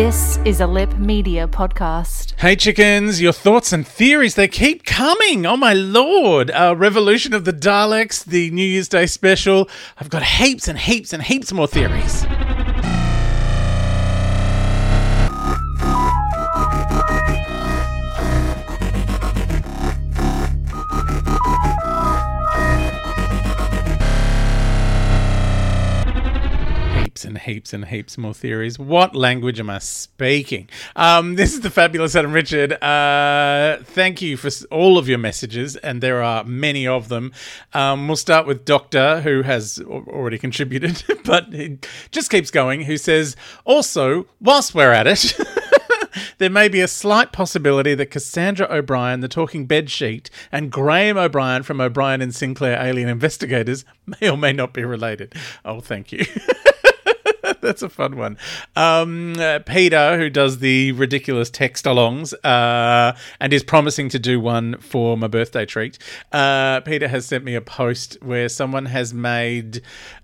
This is a Lip Media podcast. Hey chickens, your thoughts and theories, they keep coming. Oh my lord. Uh, Revolution of the Daleks, the New Year's Day special. I've got heaps and heaps and heaps more theories. Heaps and heaps more theories. What language am I speaking? Um, this is the fabulous Adam Richard. Uh, thank you for all of your messages, and there are many of them. Um, we'll start with Doctor, who has already contributed, but he just keeps going. Who says, also, whilst we're at it. there may be a slight possibility that Cassandra O'Brien, the talking bedsheet, and Graham O'Brien from O'Brien and Sinclair Alien Investigators may or may not be related. Oh, thank you. That's a fun one. Um, uh, Peter, who does the ridiculous text alongs uh, and is promising to do one for my birthday treat, uh, Peter has sent me a post where someone has made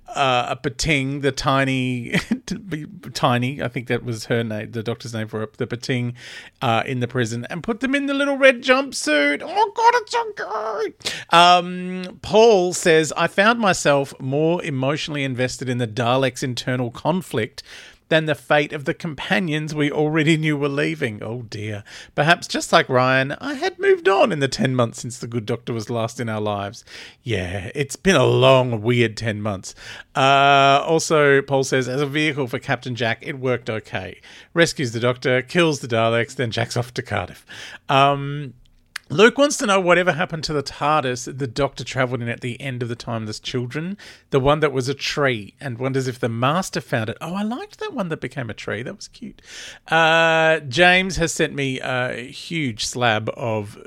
uh, a Pting, the tiny, tiny, I think that was her name, the doctor's name for it, the Pting uh, in the prison, and put them in the little red jumpsuit. Oh God, it's so good. Um, Paul says, I found myself more emotionally invested in the Daleks' internal conflict than the fate of the companions we already knew were leaving. Oh dear. Perhaps just like Ryan, I had moved on in the 10 months since the good doctor was last in our lives. Yeah, it's been a long, weird 10 months. Uh, also, Paul says, as a vehicle for Captain Jack, it worked okay. Rescues the doctor, kills the Daleks, then jacks off to Cardiff. Um, Luke wants to know whatever happened to the TARDIS the Doctor travelled in at the end of the Timeless Children, the one that was a tree, and wonders if the Master found it. Oh, I liked that one that became a tree. That was cute. Uh, James has sent me a huge slab of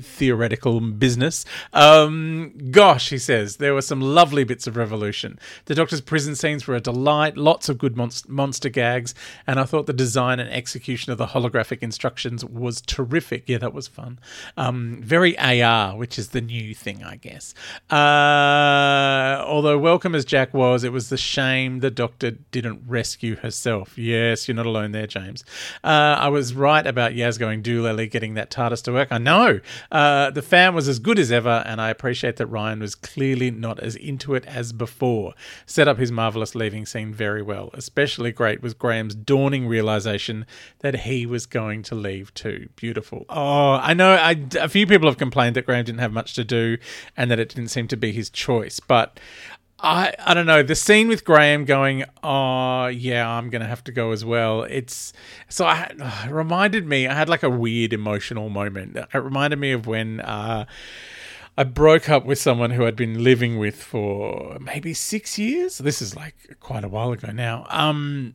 theoretical business. Um, gosh, he says, there were some lovely bits of Revolution. The Doctor's prison scenes were a delight, lots of good monst- monster gags, and I thought the design and execution of the holographic instructions was terrific. Yeah, that was fun. Um, very AR, which is the new thing, I guess. Uh, although welcome as Jack was, it was the shame the Doctor didn't rescue herself. Yes, you're not alone there, James. Uh, I was right about Yaz going doolally getting that TARDIS to work. I know. Uh, the fan was as good as ever, and I appreciate that Ryan was clearly not as into it as before. Set up his marvelous leaving scene very well. Especially great was Graham's dawning realization that he was going to leave too. Beautiful. Oh, I know. I, a few people have complained that Graham didn't have much to do, and that it didn't seem to be his choice, but. I I don't know the scene with Graham going oh yeah I'm gonna have to go as well it's so I it reminded me I had like a weird emotional moment. It reminded me of when uh I broke up with someone who I'd been living with for maybe six years. This is like quite a while ago now. Um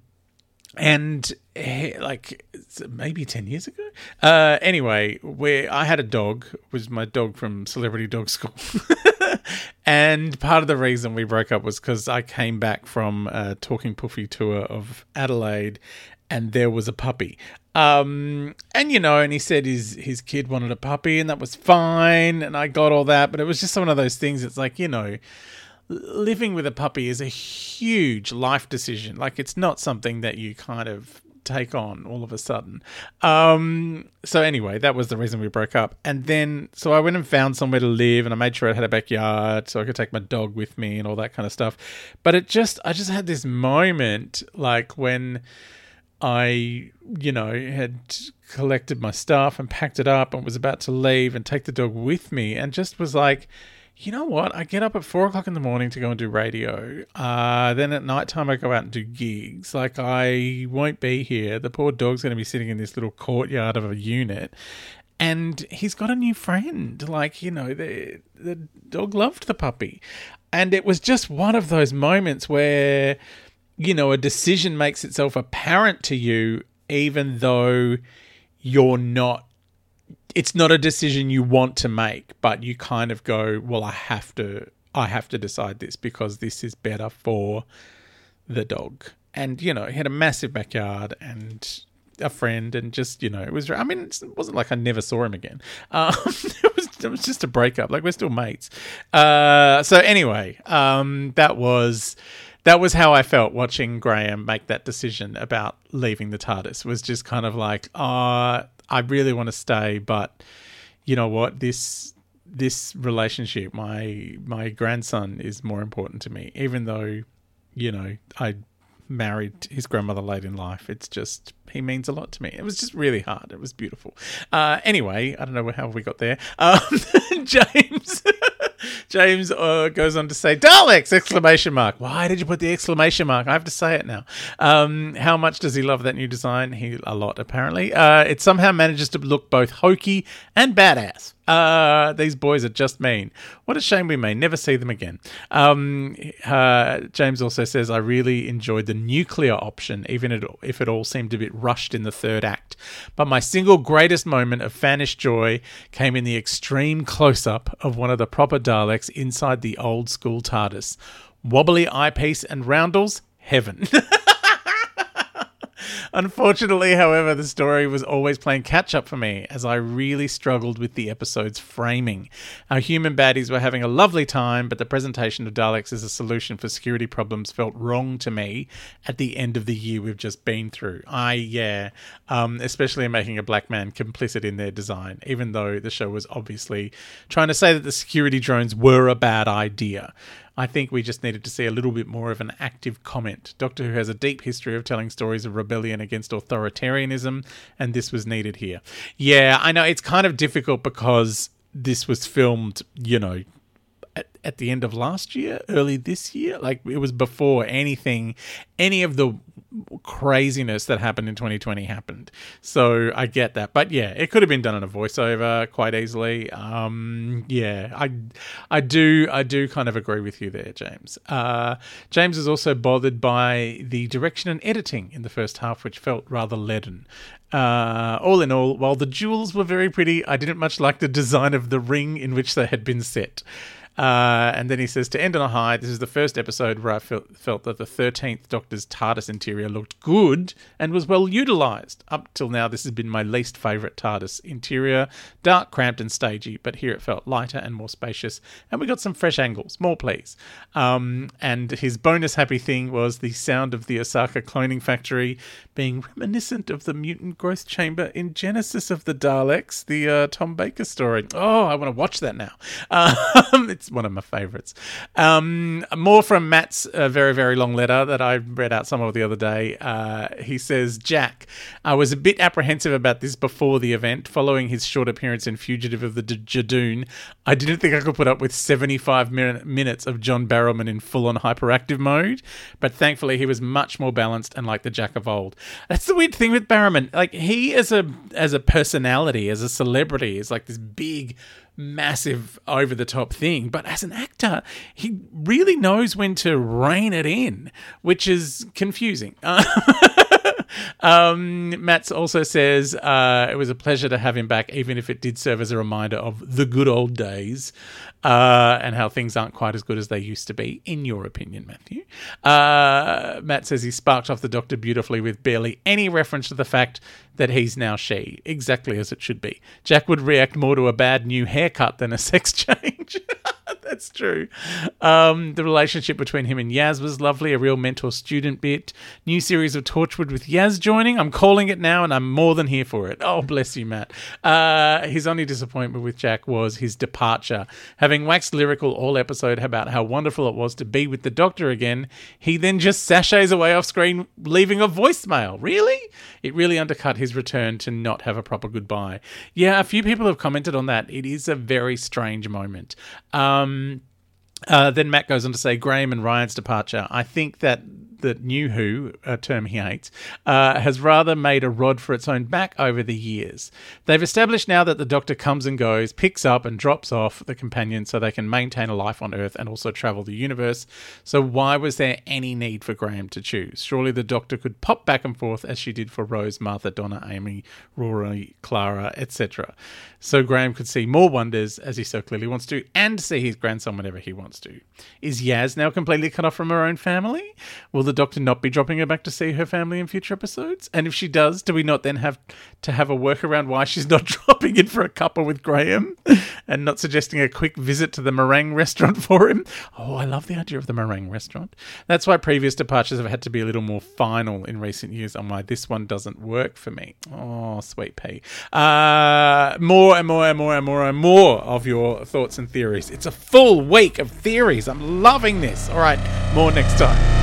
and eh, like maybe 10 years ago uh anyway where i had a dog was my dog from celebrity dog school and part of the reason we broke up was because i came back from a talking puffy tour of adelaide and there was a puppy Um, and you know, and he said his his kid wanted a puppy, and that was fine, and I got all that, but it was just one of those things. It's like you know, living with a puppy is a huge life decision. Like it's not something that you kind of take on all of a sudden. Um, so anyway, that was the reason we broke up. And then so I went and found somewhere to live and I made sure I had a backyard so I could take my dog with me and all that kind of stuff. But it just I just had this moment like when I, you know, had collected my stuff and packed it up and was about to leave and take the dog with me and just was like you know what? I get up at four o'clock in the morning to go and do radio. Uh, then at night time, I go out and do gigs. Like, I won't be here. The poor dog's going to be sitting in this little courtyard of a unit. And he's got a new friend. Like, you know, the, the dog loved the puppy. And it was just one of those moments where, you know, a decision makes itself apparent to you, even though you're not it's not a decision you want to make, but you kind of go, well, I have to, I have to decide this because this is better for the dog. And you know, he had a massive backyard and a friend, and just you know, it was. I mean, it wasn't like I never saw him again. Um, it was, it was just a breakup. Like we're still mates. Uh, so anyway, um, that was that was how I felt watching Graham make that decision about leaving the TARDIS. Was just kind of like, ah, uh, I really want to stay, but you know what? This this relationship, my my grandson is more important to me, even though, you know, I married his grandmother late in life. It's just he means a lot to me. It was just really hard. It was beautiful. Uh, anyway, I don't know how we got there. Um, James. James uh, goes on to say, Daleks! Exclamation mark. Why did you put the exclamation mark? I have to say it now. Um, how much does he love that new design? He a lot apparently. Uh, it somehow manages to look both hokey and badass. Uh, these boys are just mean. What a shame we may never see them again. Um, uh, James also says, I really enjoyed the nuclear option, even if it all seemed a bit rushed in the third act. But my single greatest moment of fanish joy came in the extreme close up of one of the proper Daleks inside the old school TARDIS. Wobbly eyepiece and roundels, heaven. Unfortunately, however, the story was always playing catch up for me as I really struggled with the episode's framing. Our human baddies were having a lovely time, but the presentation of Daleks as a solution for security problems felt wrong to me at the end of the year we've just been through. I, yeah, um, especially in making a black man complicit in their design, even though the show was obviously trying to say that the security drones were a bad idea. I think we just needed to see a little bit more of an active comment. Doctor Who has a deep history of telling stories of rebellion against authoritarianism, and this was needed here. Yeah, I know it's kind of difficult because this was filmed, you know, at, the end of last year, early this year. Like it was before anything, any of the craziness that happened in 2020 happened. So I get that. But yeah, it could have been done in a voiceover quite easily. Um, yeah, I I do I do kind of agree with you there, James. Uh, James is also bothered by the direction and editing in the first half, which felt rather leaden. Uh, all in all, while the jewels were very pretty, I didn't much like the design of the ring in which they had been set. Uh, and then he says, to end on a high, this is the first episode where I felt, felt that the 13th Doctor's TARDIS interior looked good and was well utilised. Up till now, this has been my least favourite TARDIS interior. Dark, cramped, and stagey, but here it felt lighter and more spacious. And we got some fresh angles. More, please. Um, and his bonus happy thing was the sound of the Osaka cloning factory being reminiscent of the mutant growth chamber in Genesis of the Daleks, the uh, Tom Baker story. Oh, I want to watch that now. Um, it's one of my favorites. Um, more from Matt's uh, very, very long letter that I read out some of the other day. Uh, he says, Jack, I was a bit apprehensive about this before the event. Following his short appearance in Fugitive of the Judoon, I didn't think I could put up with 75 min- minutes of John Barrowman in full on hyperactive mode, but thankfully he was much more balanced and like the Jack of old. That's the weird thing with Barrowman. Like, he as a, as a personality, as a celebrity, is like this big, massive over the top thing. But as an actor, he really knows when to rein it in, which is confusing. Um, Matt's also says uh, it was a pleasure to have him back, even if it did serve as a reminder of the good old days uh, and how things aren't quite as good as they used to be, in your opinion, Matthew. Uh, Matt says he sparked off the doctor beautifully with barely any reference to the fact that he's now she, exactly as it should be. Jack would react more to a bad new haircut than a sex change. That's true. Um, the relationship between him and Yaz was lovely, a real mentor student bit. New series of Torchwood with Yaz joining. I'm calling it now, and I'm more than here for it. Oh, bless you, Matt. Uh, his only disappointment with Jack was his departure. Having waxed lyrical all episode about how wonderful it was to be with the Doctor again, he then just sashays away off screen, leaving a voicemail. Really? It really undercut his return to not have a proper goodbye. Yeah, a few people have commented on that. It is a very strange moment. Um, uh, then Matt goes on to say Graham and Ryan's departure. I think that the new Who, a term he hates, uh, has rather made a rod for its own back over the years. They've established now that the Doctor comes and goes, picks up and drops off the companion so they can maintain a life on Earth and also travel the universe. So why was there any need for Graham to choose? Surely the Doctor could pop back and forth as she did for Rose, Martha, Donna, Amy, Rory, Clara, etc. So Graham could see more wonders as he so clearly wants to, and see his grandson whenever he wants to. Is Yaz now completely cut off from her own family? Will the Doctor not be dropping her back to see her family in future episodes? And if she does, do we not then have to have a workaround why she's not dropping in for a cuppa with Graham and not suggesting a quick visit to the meringue restaurant for him? Oh, I love the idea of the meringue restaurant. That's why previous departures have had to be a little more final in recent years on why this one doesn't work for me. Oh, sweet pea. Uh, more and more and more and more and more of your thoughts and theories. It's a full week of theories. I'm loving this. All right, more next time.